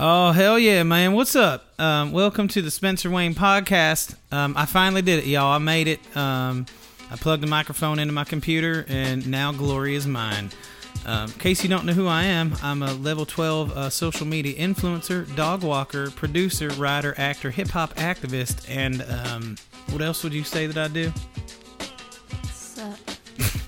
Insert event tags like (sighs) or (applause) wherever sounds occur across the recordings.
Oh hell yeah, man! What's up? Um, welcome to the Spencer Wayne podcast. Um, I finally did it, y'all. I made it. Um, I plugged the microphone into my computer, and now glory is mine. Um, in case you don't know who I am, I'm a level 12 uh, social media influencer, dog walker, producer, writer, actor, hip hop activist, and um, what else would you say that I do? Suck. (laughs)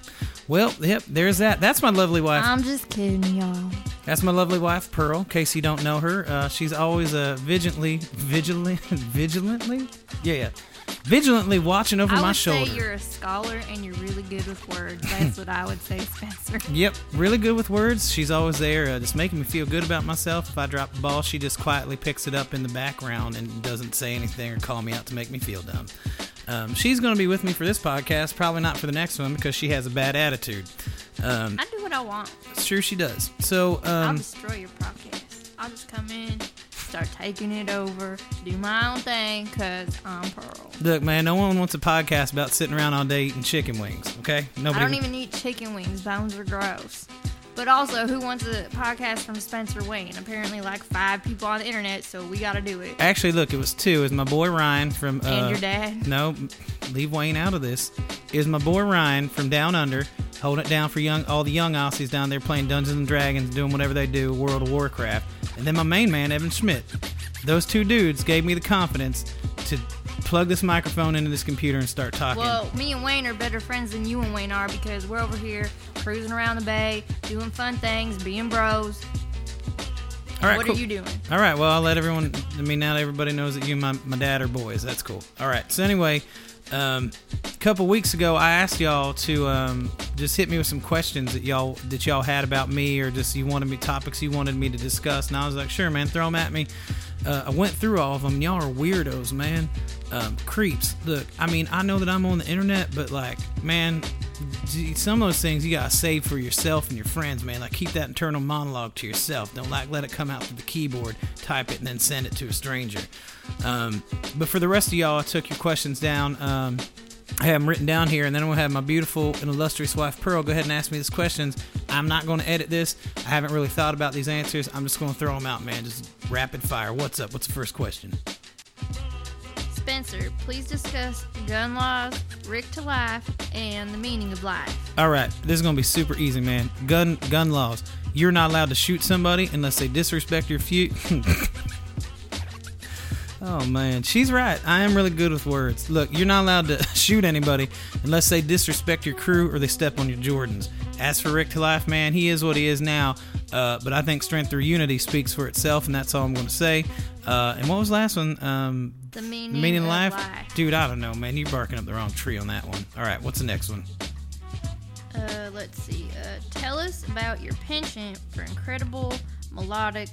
Well, yep, there's that. That's my lovely wife. I'm just kidding, y'all. That's my lovely wife, Pearl. In case you don't know her, uh, she's always uh, vigilantly, vigilantly, (laughs) vigilantly, yeah, yeah, vigilantly watching over I my would shoulder. say you're a scholar and you're really good with words. That's what I would say, (laughs) Spencer. Yep, really good with words. She's always there, uh, just making me feel good about myself. If I drop the ball, she just quietly picks it up in the background and doesn't say anything or call me out to make me feel dumb. Um, she's going to be with me for this podcast, probably not for the next one because she has a bad attitude. Um, I do what I want. it's true, she does. So, I'll um, destroy your podcast. I'll just come in, start taking it over, do my own thing, because I'm Pearl. look, man, no one wants a podcast about sitting around all day eating chicken wings. Okay, nobody. I don't even eat chicken wings. Bones are gross. But also, who wants a podcast from Spencer Wayne? Apparently, like five people on the internet, so we got to do it. Actually, look, it was two. It was my boy Ryan from. Uh, And your dad. No, leave Wayne out of this. Is my boy Ryan from Down Under, holding it down for young all the young Aussies down there playing Dungeons and Dragons, doing whatever they do, World of Warcraft. And then my main man, Evan Schmidt. Those two dudes gave me the confidence to plug this microphone into this computer and start talking. Well, me and Wayne are better friends than you and Wayne are because we're over here cruising around the bay, doing fun things, being bros. all right, what cool. are you doing? All right, well, I'll let everyone. I mean, now everybody knows that you and my, my dad are boys. That's cool. All right, so anyway, um, a couple weeks ago, I asked y'all to um, just hit me with some questions that y'all that y'all had about me, or just you wanted me topics you wanted me to discuss, and I was like, sure, man, throw them at me. Uh, I went through all of them. Y'all are weirdos, man. Um, creeps. Look, I mean, I know that I'm on the internet, but like, man, some of those things you gotta save for yourself and your friends, man. Like, keep that internal monologue to yourself. Don't like let it come out through the keyboard, type it, and then send it to a stranger. Um, but for the rest of y'all, I took your questions down. Um, I have them written down here, and then I'm gonna have my beautiful and illustrious wife Pearl go ahead and ask me these questions. I'm not gonna edit this. I haven't really thought about these answers. I'm just gonna throw them out, man. Just rapid fire. What's up? What's the first question? Spencer, please discuss gun laws, Rick to life, and the meaning of life. All right, this is gonna be super easy, man. Gun gun laws. You're not allowed to shoot somebody unless they disrespect your few. (laughs) oh man, she's right. I am really good with words. Look, you're not allowed to (laughs) shoot anybody unless they disrespect your crew or they step on your Jordans. As for Rick to life, man, he is what he is now. Uh, but I think strength through unity speaks for itself, and that's all I'm going to say. Uh, and what was the last one? Um, The meaning, meaning of life? life. Dude, I don't know, man. You're barking up the wrong tree on that one. All right, what's the next one? Uh, let's see. Uh, tell us about your penchant for incredible melodic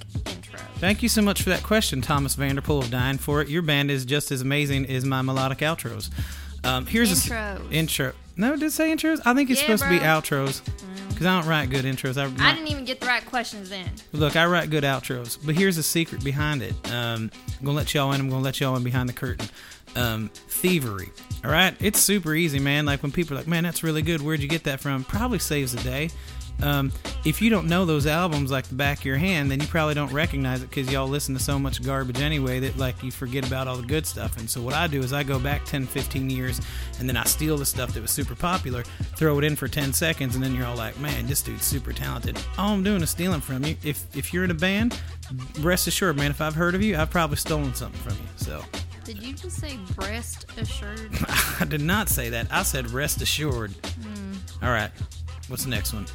intros. Thank you so much for that question, Thomas Vanderpool of Dying for It. Your band is just as amazing as my melodic outros. Um, here's a Intros. s- intro. No, did it say intros? I think it's Yeah, supposed to be outros because I don't write good intros. I, I didn't even get the right questions in. look, I write good outros, but here's the secret behind it. Um, I'm gonna let y'all in. I'm gonna let y'all in behind the curtain. Um, thievery. All right, it's super easy, man. Like when people are like, "Man, that's really good. Where'd you get that from?" Probably saves the day. Um, if you don't know those albums like the back of your hand, then you probably don't recognize it because y'all listen to so much garbage anyway that like you forget about all the good stuff. And so what I do is I go back 10, 15 years and then I steal the stuff that was super popular, throw it in for 10 seconds, and then you're all like, man, this dude's super talented. All I'm doing is stealing from you. If if you're in a band, rest assured, man, if I've heard of you, I've probably stolen something from you. So Did you just say breast assured? (laughs) I did not say that. I said rest assured. All right. What's the next one?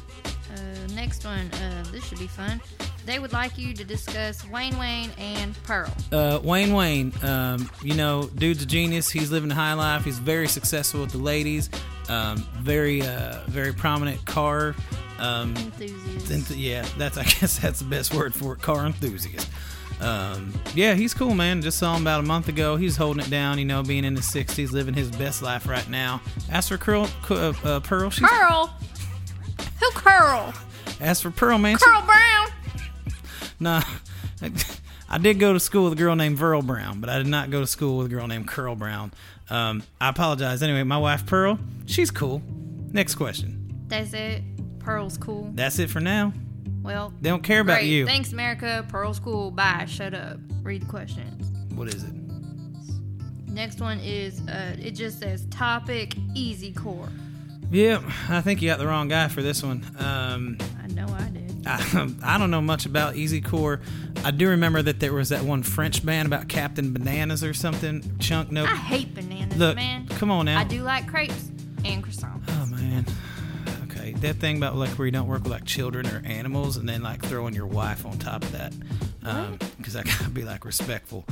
Uh, next one. Uh, this should be fun. They would like you to discuss Wayne Wayne and Pearl. Uh, Wayne Wayne, um, you know, dude's a genius. He's living a high life. He's very successful with the ladies. Um, very, uh, very prominent car. Um, Enthusiast. enth- yeah, that's (laughs) I guess that's the best word for it. Car enthusiast. Um, yeah, he's cool, man. Just saw him about a month ago. He's holding it down, you know, being in his 60s, living his best life right now. As for Curl, uh, uh, Pearl, she's Pearl. Who Curl? as for Pearl, man, she- Curl Brown. Nah, (laughs) I did go to school with a girl named Verl Brown, but I did not go to school with a girl named Curl Brown. Um, I apologize. Anyway, my wife Pearl, she's cool. Next question. That's it. Pearl's cool. That's it for now. Well, They don't care about great. you. Thanks, America. Pearl School. Bye. Shut up. Read the questions. What is it? Next one is uh, it just says topic easy core. Yeah, I think you got the wrong guy for this one. Um, I know I did. I, (laughs) I don't know much about Easy Core. I do remember that there was that one French band about Captain Bananas or something. Chunk no. I hate bananas, Look, man. come on now. I do like crepes and croissants. Oh man. Okay, that thing about like where you don't work with like children or animals, and then like throwing your wife on top of that, because I (laughs) gotta be like respectful.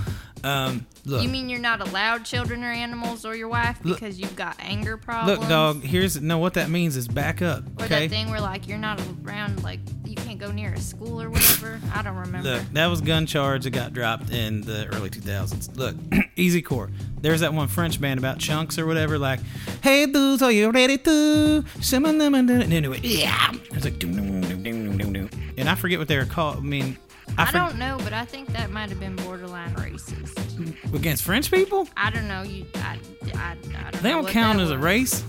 Um, look, You mean you're not allowed children or animals or your wife Look- because you've got anger problems? look, dog. Here's no. What that means is back up. Or Okay. that thing where like you're not around, like you can't go near a school or whatever. I don't remember. Look, that was gun charge that got dropped in the early 2000s. Look, (clears throat) Easy Core. There's that one French band about chunks or whatever, like, "Hey dudes, are you ready to?" Some of them, and it yeah. It's like, and I forget what they were called. I mean, I, I for- don't know, but I think that might have been borderline racist. against French people. I don't know. You, I, I, I don't They know don't count as a race,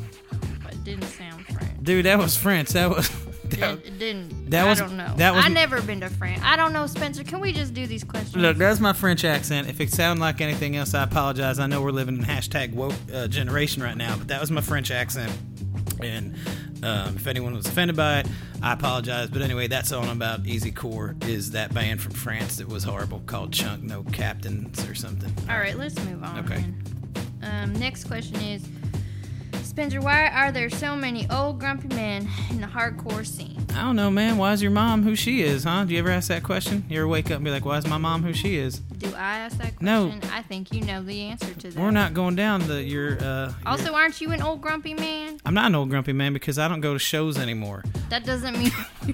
But it didn't sound French. dude. That was French. That was. (laughs) That, It, it didn't. that I was- don't know. that was- I never been to France. I don't know, Spencer. Can we just do these questions? Look, that's my French accent. If it sounds like anything else, I apologize. I know we're living in hashtag woke uh, generation right now, but that was my French accent. And um, if anyone was offended by it, I apologize. But anyway, that's all about Easy Core is that band from France that was horrible called Chunk No Captains or something. All right, let's move on. Okay. Um, next question is, Spencer, why are there so many old grumpy men in the hardcore scene? I don't know, man. Why is your mom who she is, huh? Do you ever ask that question? You ever wake up and be like, why is my mom who she is? Do I ask that question? No. I think you know the answer to that. We're not going down the your. Uh, your- Also, aren't you an old grumpy man? I'm not an old grumpy man because I don't go to shows anymore. That doesn't mean (laughs)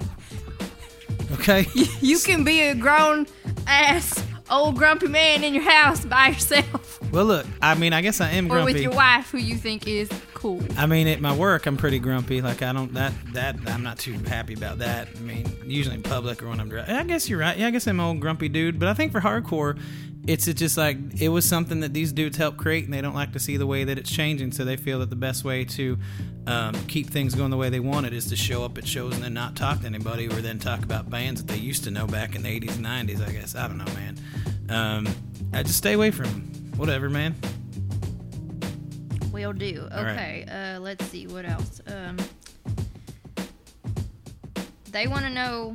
Okay. (laughs) you can be a grown ass old grumpy man in your house by yourself Well, look, I mean, I guess I am grumpy. or with your wife who you think is cool. I mean, at my work, I'm pretty grumpy. Like, I don't that that I'm not too happy about that. I mean, usually in public or when I'm driving. I guess you're right. Yeah, I guess I'm an old grumpy dude. But I think for hardcore, it's just like it was something that these dudes helped create, and they don't like to see the way that it's changing. So they feel that the best way to um, keep things going the way they want it is to show up at shows and then not talk to anybody, or then talk about bands that they used to know back in the 80s and 90s. I guess I don't know, man. Um, I just stay away from 'em. whatever, man. Will do. All right. Okay, uh, let's see what else. Um, they want to know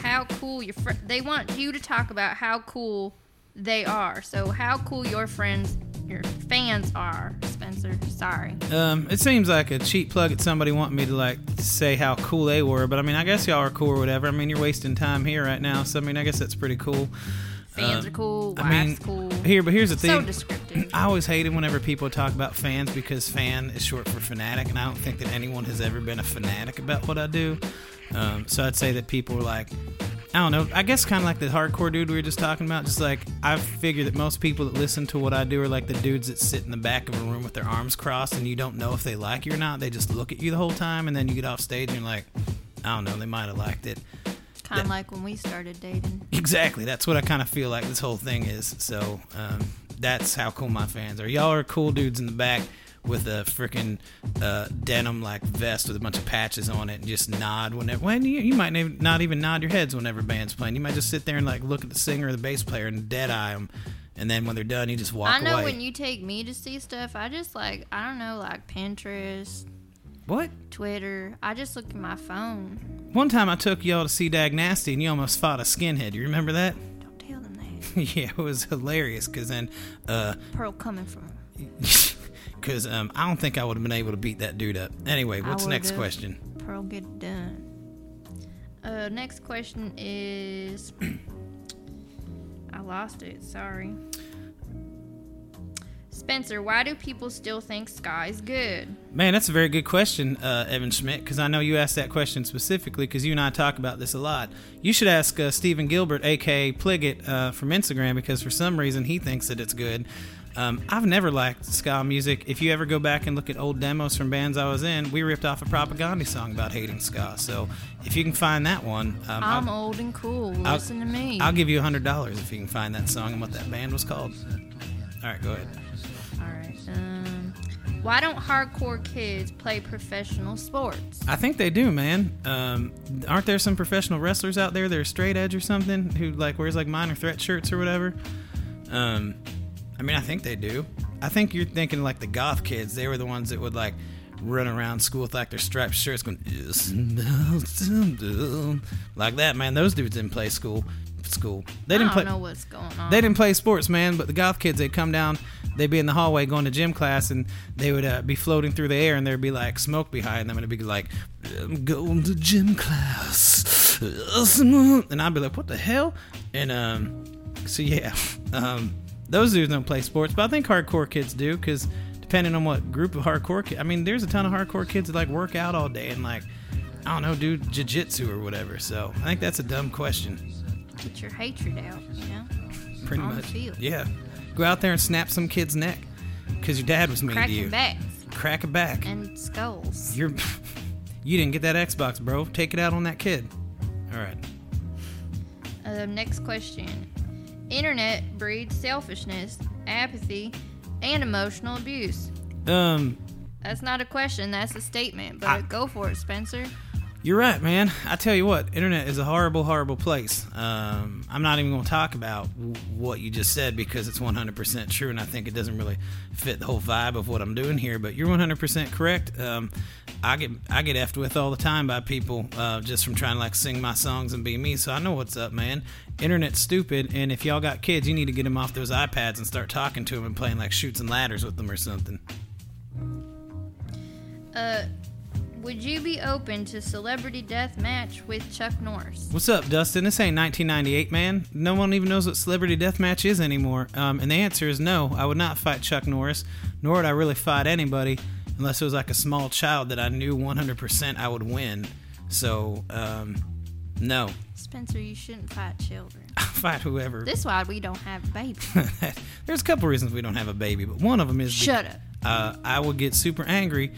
how cool your fr- they want you to talk about how cool they are. So how cool your friends, your fans are, Spencer. Sorry. Um, it seems like a cheap plug at somebody wanting me to like say how cool they were, but I mean, I guess y'all are cool or whatever. I mean, you're wasting time here right now, so I mean, I guess that's pretty cool. Fans Um, are cool. I mean, cool. Here, but here's the thing. so descriptive. I always hated whenever people talk about fans because fan is short for fanatic, and I don't think that anyone has ever been a fanatic about what I do. Um, so I'd say that people are like, I don't know. I guess kind of like the hardcore dude we were just talking about. Just like I figure that most people that listen to what I do are like the dudes that sit in the back of a room with their arms crossed, and you don't know if they like you or not. They just look at you the whole time, and then you get off stage and you're like, I don't know, they might have liked it. Kind of like when we started dating. Exactly. That's what I kind of feel like this whole thing is. So um, that's how cool my fans are. Y'all are cool dudes in the back with a freaking uh, denim like vest with a bunch of patches on it and just nod whenever. When you, you might not even nod your heads whenever band's playing. You might just sit there and like look at the singer or the bass player and dead eye them. And then when they're done, you just walk I know away. when you take me to see stuff, I just like I don't know, like Pinterest, what? Twitter. I just look at my phone. One time I took y'all to see Dag Nasty and you almost fought a skinhead. You remember that? Don't tell them that. (laughs) yeah, it was hilarious because then. Uh, Pearl coming from. (laughs) because um, I don't think I would have been able to beat that dude up. Anyway, what's next question? Pearl get done. Uh, next question is. (clears throat) I lost it. Sorry. Spencer, why do people still think ska's good? Man, that's a very good question, uh, Evan Schmidt, because I know you asked that question specifically because you and I talk about this a lot. You should ask uh, Stephen Gilbert, aka Pliget, uh, from Instagram, because for some reason he thinks that it's good. Um, I've never liked ska music. If you ever go back and look at old demos from bands I was in, we ripped off a Propagandhi song about hating ska. So if you can find that one, um, I'm I'll, old and cool. I'll- Listen to me. I'll give you a hundred dollars if you can find that song and what that band was called. All right, go ahead. All right. Um, Why don't hardcore kids play professional sports? I think they do, man. Um, aren't there some professional wrestlers out there that are straight edge or something who like wears like minor threat shirts or whatever? I mean, I think they do. I think you're thinking like the goth kids. They were the ones that would like run around school with like their striped shirts going (laughs) like that. Man, those dudes didn't play school. School. They didn't I play. don't know what's going on. They didn't play sports, man. But the goth kids, they'd come down, they'd be in the hallway going to gym class, and they would uh, be floating through the air, and there'd be like smoke behind them, and it'd be like, "I'm going to gym class," (laughs) and I'd be like, "What the hell?" And um, so yeah, (laughs) um, those dudes don't play sports, but I think hardcore kids do, because depending on what group of hardcore kids, I mean, there's a ton of hardcore kids that like work out all day and like. I don't know, do jiu-jitsu or whatever. So I think that's a dumb question. Get your hatred out, you know? Pretty On much. Yeah. Go out there and snap some kid's neck because your dad was mean to Cracking you. backs Crack a back. and skulls. You're (laughs) you didn't get that Xbox, bro. Take it out on that kid. All right. Uh, next question. Internet breeds selfishness, apathy, and emotional abuse. Um, That's not a question, that's a statement. But I- go for it, Spencer. you're right, man. I tell you what, internet is a horrible, horrible place. Um, I'm not even going to talk about w- what you just said because it's 100% true, and I think it doesn't really fit the whole vibe of what I'm doing here. But you're 100% correct. Um, I get I get effed with all the time by people uh, just from trying to like sing my songs and be me. So I know what's up, man. Internet's stupid, and if y'all got kids, you need to get them off those iPads and start talking to them and playing like chutes and ladders with them or something. Uh, would you be open to celebrity death match with Chuck Norris? What's up, Dustin? This ain't 1998, man. No one even knows what Celebrity death match is anymore. Um, and the answer is no. I would not fight Chuck Norris, nor would I really fight anybody unless it was like a small child that I knew 100% I would win. So, um, no. Spencer, you shouldn't fight children. (laughs) I'll fight whoever. This why we don't have a baby. (laughs) There's a couple reasons we don't have a baby, but one of them is Shut up. uh, I will get super angry,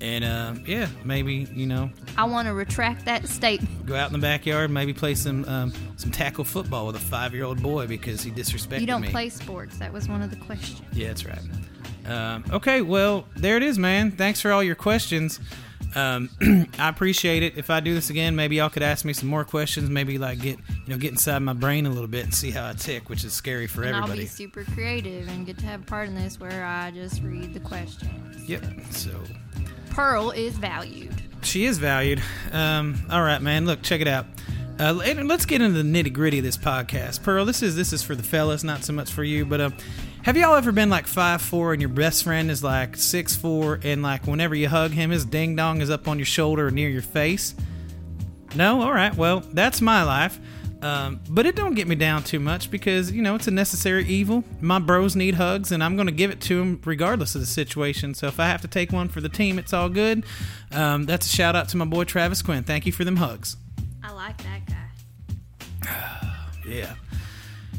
and uh, yeah, maybe you know, I want to retract that statement. go out in the backyard, maybe play some um, some tackle football with a five year old boy because he disrespected me. You don't me. play sports. That was one of the questions. Yeah, that's right. Um, okay, well, there it is, man. Thanks for all your questions. Um, (clears throat) I appreciate it. If I do this again, maybe y'all could ask me some more questions. Maybe like get you know get inside my brain a little bit and see how I tick, which is scary for And I'll everybody. be super creative and get to have part in this where I just read the questions. Yep. So Pearl is valued. she is valued. Um, all right, man. Look, check it out. Uh, and let's get into the nitty gritty of this podcast. Pearl, this is this is for the fellas, not so much for you. But um, have y'all ever been like five four and your best friend is like six four, and like whenever you hug him, his ding dong is up on your shoulder or near your face? No, all right. Well, that's my life. Um, but it don't get me down too much because you know it's a necessary evil. My bros need hugs, and I'm going to give it to them regardless of the situation. So if I have to take one for the team, it's all good. Um, that's a shout out to my boy Travis Quinn. Thank you for them hugs. I like that guy. (sighs) Yeah.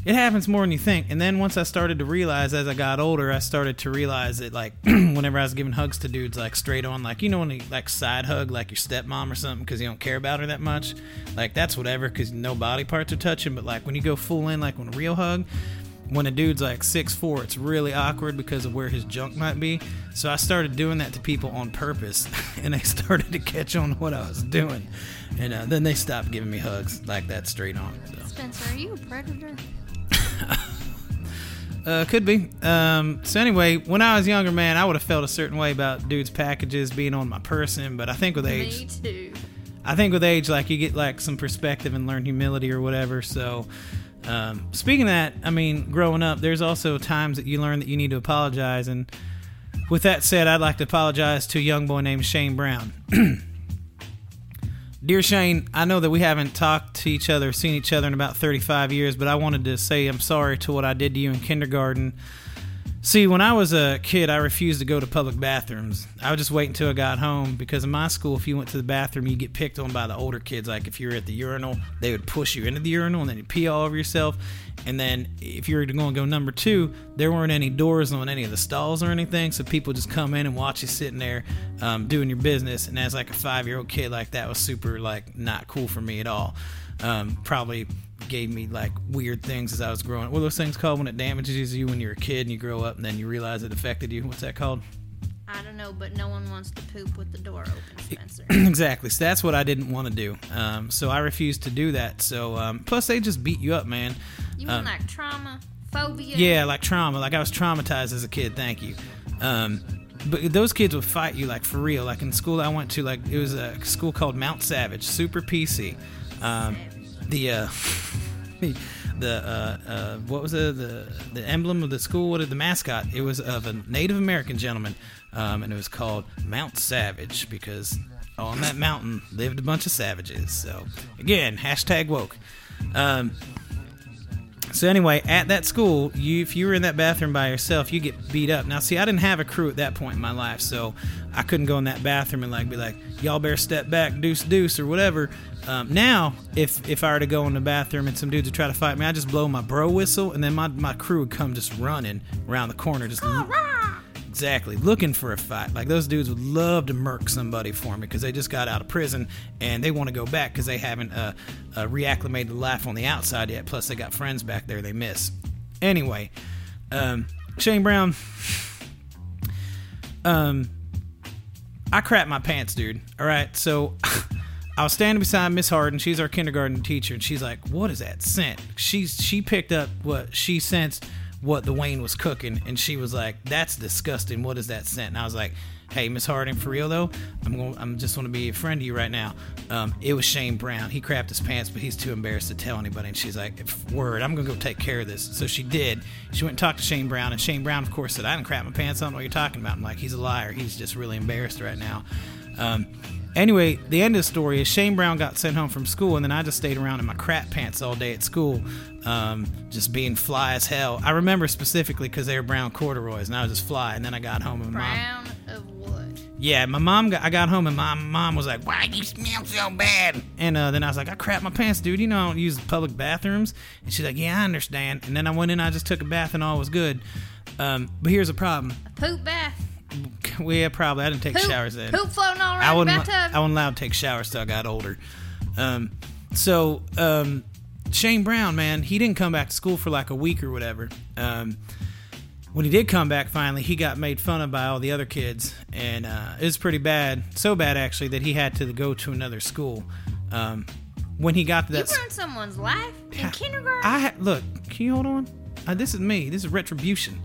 It happens more than you think. And then once I started to realize as I got older, I started to realize that like (clears throat) whenever I was giving hugs to dudes like straight on, like you know when you like side hug like your stepmom or something because you don't care about her that much, like that's whatever because no body parts are touching. But like when you go full in, like when a real hug, when a dude's like six four, it's really awkward because of where his junk might be. So I started doing that to people on purpose, (laughs) and they started to catch on what I was doing, and uh, then they stopped giving me hugs like that straight on. So. Spencer, are you a predator? (laughs) Uh, could be. Um, so anyway, when I was younger, man, I would have felt a certain way about dudes' packages being on my person. But I think with age, Me too. I think with age, like you get like some perspective and learn humility or whatever. So, um, speaking of that, I mean, growing up, there's also times that you learn that you need to apologize. And with that said, I'd like to apologize to a young boy named Shane Brown. (clears throat) Dear Shane, I know that we haven't talked to each other, seen each other in about 35 years, but I wanted to say I'm sorry to what I did to you in kindergarten. See, when I was a kid, I refused to go to public bathrooms. I would just wait until I got home because in my school, if you went to the bathroom, you get picked on by the older kids. Like if you were at the urinal, they would push you into the urinal and then you pee all over yourself. And then if you were going to go number two, there weren't any doors on any of the stalls or anything, so people just come in and watch you sitting there um, doing your business. And as like a five year old kid, like that was super like not cool for me at all. Um, probably gave me like weird things as I was growing. What are those things called when it damages you when you're a kid and you grow up and then you realize it affected you? What's that called? I don't know, but no one wants to poop with the door open, (clears throat) Spencer. exactly. So that's what I didn't want to do. Um, so I refused to do that. So um, plus they just beat you up, man. You mean like trauma, phobia? Um, Yeah, like trauma. Like I was traumatized as a kid. Thank you. Um, but those kids would fight you like for real. Like in school I went to, like it was a school called Mount Savage, super PC. Um, the uh, the uh, uh, what was the, the the emblem of the school? What the mascot? It was of a Native American gentleman, um, and it was called Mount Savage because on that mountain lived a bunch of savages. So again, hashtag woke. Um, so anyway, at that school, you if you were in that bathroom by yourself, you get beat up. Now, see, I didn't have a crew at that point in my life, so I couldn't go in that bathroom and like be like, "Y'all better step back, deuce deuce" or whatever. Um, now, if if I were to go in the bathroom and some dudes would try to fight me, I just blow my bro whistle, and then my my crew would come just running around the corner, just Exactly, looking for a fight. Like those dudes would love to murk somebody for me because they just got out of prison and they want to go back because they haven't uh, uh, reacclimated life on the outside yet. Plus, they got friends back there they miss. Anyway, um, Shane Brown. (sighs) Um, I crap my pants, dude. All right, so (laughs) I was standing beside Miss Harden. She's our kindergarten teacher, and she's like, "What is that scent?" She's she picked up what she sensed what the Wayne was cooking, and she was like, "That's disgusting. What is that scent?" And I was like, "Hey, Miss Harding, for real though, I'm going. I'm just want to be a friend to you right now. Um, it was Shane Brown. He crapped his pants, but he's too embarrassed to tell anybody." And she's like, "Word, I'm gonna go take care of this." So she did. She went and talked to Shane Brown, and Shane Brown, of course, said, "I didn't crap my pants. I don't know what you're talking about." I'm like, "He's a liar. He's just really embarrassed right now." Um, Anyway, the end of the story is Shane Brown got sent home from school, and then I just stayed around in my crap pants all day at school, um, just being fly as hell. I remember specifically because they were brown corduroys, and I was just fly. And then I got home, and my mom, Brown of what? yeah, my mom got, I got home, and my mom was like, "Why do you smell so bad?" And uh, then I was like, "I crap my pants, dude. You know I don't use public bathrooms." And she's like, "Yeah, I understand." And then I went in, I just took a bath, and all was good. Um, but here's a problem. A poop bath. Yeah, probably I didn't take Poop, showers then. poop floating all I around the wasn't. bathtub. I wasn't allowed to take showers till I got older. Um, so um, Shane Brown, man, he didn't come back to school for like a week or whatever. Um, when he did come back, finally, he got made fun of by all the other kids, and uh, it was pretty bad. So bad actually that he had to go to another school. Um, when he got to you that, s- ruined someone's life in kindergarten. I ha- look. Can you hold on? Uh, this is me. This is retribution,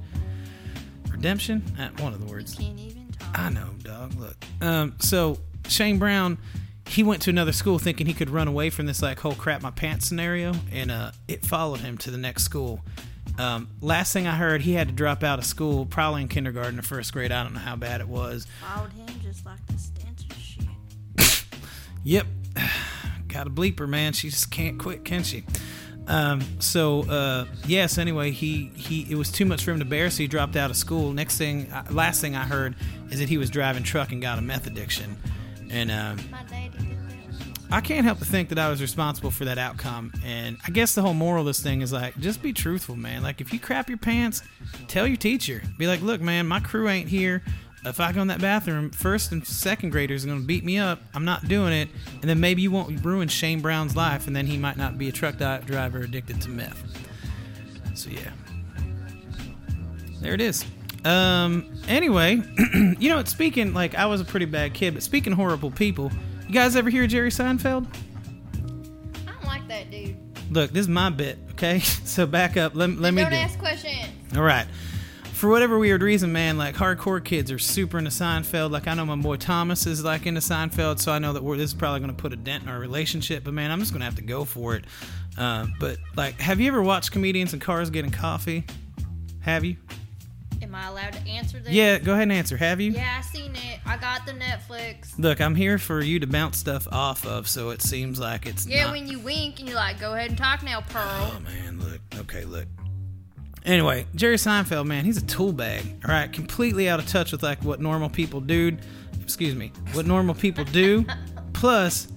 redemption. Uh, one of the words. Can't even talk. I know, dog. Look. Um, so Shane Brown, he went to another school thinking he could run away from this like whole crap my pants scenario, and uh, it followed him to the next school. Um, last thing I heard, he had to drop out of school, probably in kindergarten or first grade. I don't know how bad it was. Followed him just like the stench of shit. (laughs) Yep. (sighs) Got a bleeper, man. She just can't quit, can she? Um, so uh, yes. Anyway, he he it was too much for him to bear, so he dropped out of school. Next thing, uh, last thing I heard is that he was driving truck and got a meth addiction, and um, My daddy did that. I can't help but think that I was responsible for that outcome. And I guess the whole moral of this thing is like, just be truthful, man. Like, if you crap your pants, tell your teacher. Be like, look, man, my crew ain't here. If I go in that bathroom, first and second graders are going to beat me up. I'm not doing it. And then maybe you won't ruin Shane Brown's life, and then he might not be a truck driver addicted to meth. So, yeah. There it is. Um. Anyway, (clears throat) you know, speaking like I was a pretty bad kid, but speaking horrible people, you guys ever hear Jerry Seinfeld? I don't like that dude. Look, this is my bit, okay? (laughs) So back up. Let, let me Don't do. ask questions. All right. For whatever weird reason, man, like hardcore kids are super into Seinfeld. Like I know my boy Thomas is like into Seinfeld, so I know that we're, this is probably going to put a dent in our relationship. But man, I'm just going to have to go for it. Uh, but like, have you ever watched comedians in cars getting coffee? Have you? Am I allowed to answer this? Yeah, go ahead and answer. Have you? Yeah, I seen it. I got the Netflix. Look, I'm here for you to bounce stuff off of, so it seems like it's Yeah, not- when you wink and you're like, go ahead and talk now, Pearl. Oh man, look. Okay, look. Anyway, Jerry Seinfeld, man, he's a tool bag. All right, completely out of touch with like what normal people do. Excuse me, what normal people do. (laughs) Plus,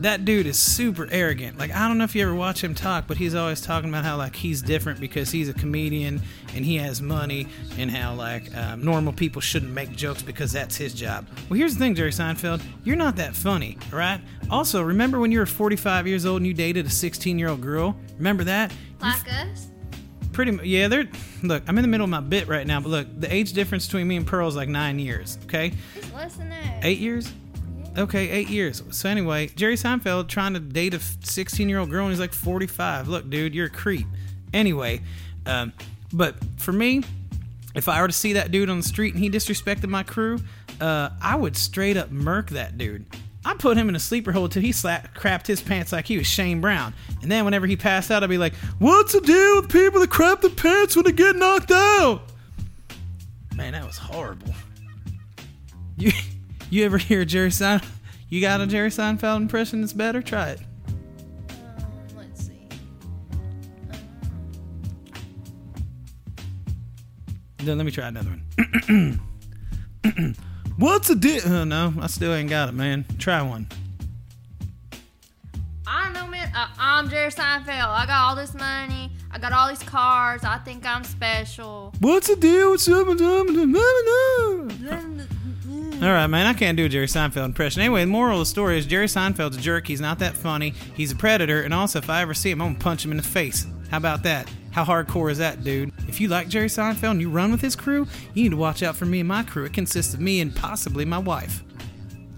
that dude is super arrogant. Like I don't know if you ever watch him talk, but he's always talking about how like he's different because he's a comedian and he has money, and how like um, normal people shouldn't make jokes because that's his job. Well, here's the thing, Jerry Seinfeld, you're not that funny, all right? Also, remember when you were 45 years old and you dated a 16 year old girl? Remember that? Like us? Pretty yeah. They're look. I'm in the middle of my bit right now, but look, the age difference between me and Pearl is like nine years. Okay, It's less than that. eight years. Okay, eight years. So anyway, Jerry Seinfeld trying to date a 16 year old girl and he's like 45. Look, dude, you're a creep. Anyway, um, but for me, if I were to see that dude on the street and he disrespected my crew, uh, I would straight up murk that dude. I put him in a sleeper hold till he slapped, crapped his pants like he was Shane Brown. And then whenever he passed out, I'd be like, "What's the deal with people that crap their pants when they get knocked out?" Man, that was horrible. You (laughs) you ever hear Jerry Sein? You got a Jerry Seinfeld impression that's better? Try it. Um, let's see. Then let me try another one. (clears throat) (clears throat) What's a di- Oh no, I still ain't got it, man. Try one. I don't know, man. Uh, I'm Jerry Seinfeld. I got all this money. I got all these cars. I think I'm special. What's the deal with some All right, man. I can't do a Jerry Seinfeld impression. Anyway, the moral of the story is Jerry Seinfeld's a jerk. He's not that funny. He's a predator, and also, if I ever see him, I'm gonna punch him in the face. How about that? How hardcore is that, dude? If you like Jerry Seinfeld and you run with his crew, you need to watch out for me and my crew. It consists of me and possibly my wife.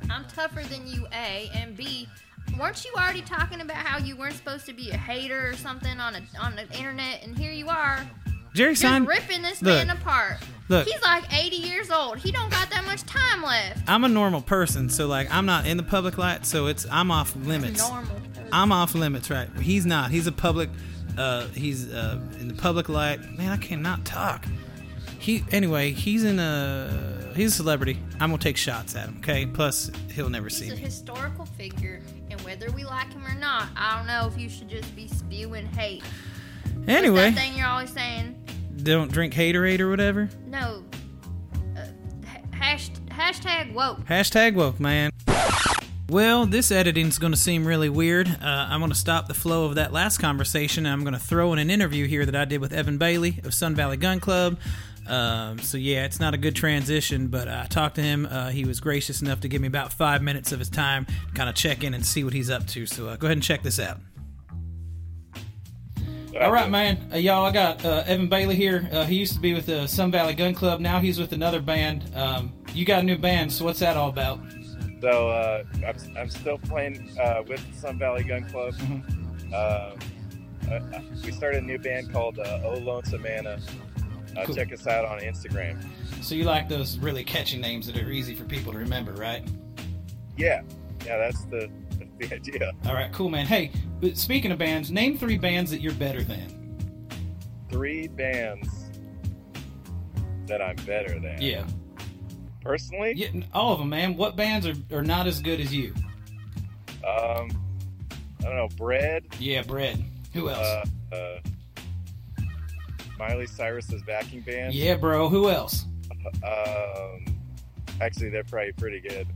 I'm tougher than you, A, and B. Weren't you already talking about how you weren't supposed to be a hater or something on a on the internet? And here you are, Jerry Seinfeld. ripping this Look, man apart. look. He's like 80 years old. He don't got that much time left. I'm a normal person, so like I'm not in the public light, so it's I'm off limits. Normal. I'm off limits, right? He's not. He's a public. Uh, he's uh, in the public light. Man, I cannot talk. He anyway. He's in a. He's a celebrity. I'm gonna take shots at him. Okay. Plus, he'll never see He's a me. historical figure, and whether we like him or not, I don't know if you should just be spewing hate. What's Anyway, that thing you're always saying? don't drink haterade or whatever. No. Uh, ha- hash, hashtag woke. Hashtag woke, man. Well, this editing's going to seem really weird. Uh, I'm going to stop the flow of that last conversation. And I'm going to throw in an interview here that I did with Evan Bailey of Sun Valley Gun Club. Um, so yeah, it's not a good transition, but I talked to him. Uh, he was gracious enough to give me about five minutes of his time, kind of check in and see what he's up to. So uh, go ahead and check this out. All right, man. Uh, y'all, I got uh, Evan Bailey here. Uh, he used to be with the Sun Valley Gun Club. Now he's with another band. Um, you got a new band, so what's that all about? So uh, I'm, I'm still playing uh, with Sun Valley Gun Club. Mhm. Uh, uh, we started a new band called uh, Oh Lonesome Anna. Uh, Cool. Check us out on Instagram. So you like those really catchy names that are easy for people to remember, right? Yeah, yeah, that's the that's (laughs) the idea. All right, cool, man. Hey, but speaking of bands, name three bands that you're better than. Three bands that I'm better than. Yeah, Personally, yeah, all of them, man. What bands are, are not as good as you? um, I don't know. Bread. Yeah, Bread. Who else? Uh, uh, Miley Cyrus's backing band. yeah, bro. Who else? Um, actually, they're probably pretty good.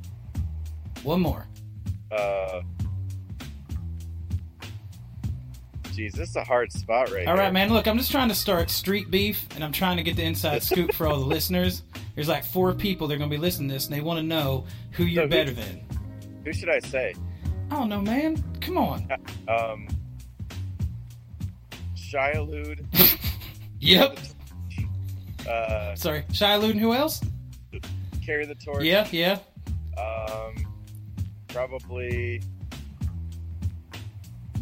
One more. Uh, geez, this is a hard spot right All here. right, man. Look, I'm just trying to start street beef, and I'm trying to get the inside (laughs) scoop for all the listeners. There's like four people that are gonna be listening to this, and they want to know who you're who- better than. Who should I say? I don't know, man. Come on. Um, Shialude. (laughs) Yep. Uh, Sorry, Shia and Who else? carry the torch. Yeah, yeah. Um, probably.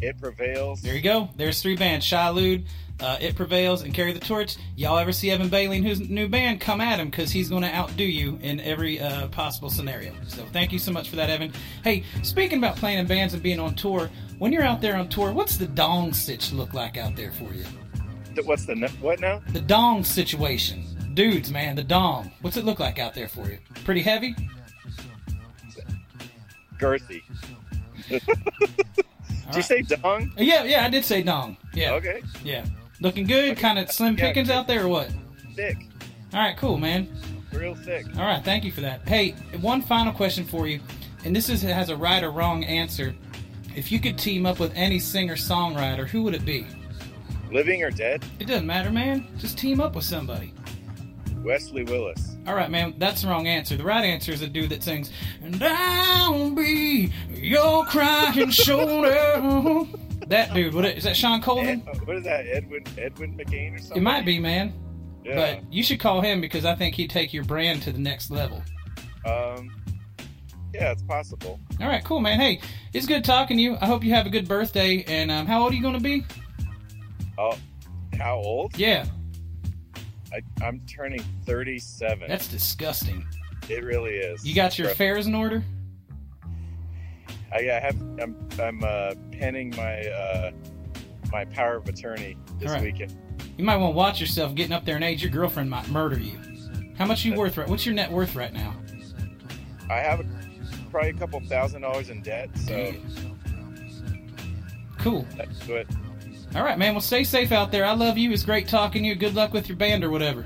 It prevails. There you go. There's three bands: Shilude, uh, It Prevails, and Carry the Torch. Y'all ever see Evan Bailey and his new band? Come at him because he's going to outdo you in every uh, possible scenario. So thank you so much for that, Evan. Hey, speaking about playing in bands and being on tour, when you're out there on tour, what's the dong sitch look like out there for you? What's the what now? The dong situation, dudes, man, the dong. What's it look like out there for you? Pretty heavy? Girthy. (laughs) Did you right. say dong? Yeah, yeah, I did say dong. Yeah, Okay. yeah. Looking good, kind of slim Yeah. pickings out there, or what? Thick. All right, cool, man. Real thick. All right, thank you for that. Hey, one final question for you, and this is has a right or wrong answer. If you could team up with any singer songwriter, who would it be? Living or dead? It doesn't matter, man. Just team up with somebody. Wesley Willis. All right, man. That's the wrong answer. The right answer is a dude that sings, "And I'll be your crying shoulder." (laughs) that dude. What is that? Shawn Colvin? Ed, what is that? Edwin Edwin McCain or something? It might be, man. Yeah. But you should call him because I think he'd take your brand to the next level. um, yeah, it's possible. All right, cool, man. Hey, it's good talking to you. I hope you have a good birthday. And um, how old are you going to be? Oh, how old? Yeah, I, I'm turning 37. that's disgusting. it really is. You got your affairs in order? I, I have. I'm. I'm uh, penning my uh, my power of attorney this right. weekend. You might want to watch yourself getting up there in age. Your girlfriend might murder you. How much you worth right? What's your net worth right now? I have a, probably a couple thousand dollars in debt, so Cool. that's what. All right, man. Well, stay safe out there. I love you. It's great talking to you. Good luck with your band or whatever.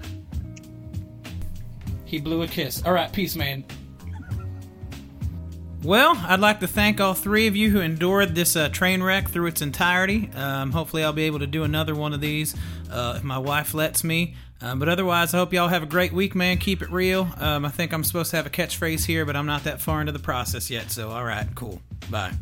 He blew a kiss. All right, peace, man. Well, I'd like to thank all three of you who endured this uh, train wreck through its entirety. Um, hopefully, I'll be able to do another one of these uh, if my wife lets me. Um, but otherwise, I hope y'all have a great week, man. Keep it real. Um, I think I'm supposed to have a catchphrase here, but I'm not that far into the process yet. So, all right, cool. Bye.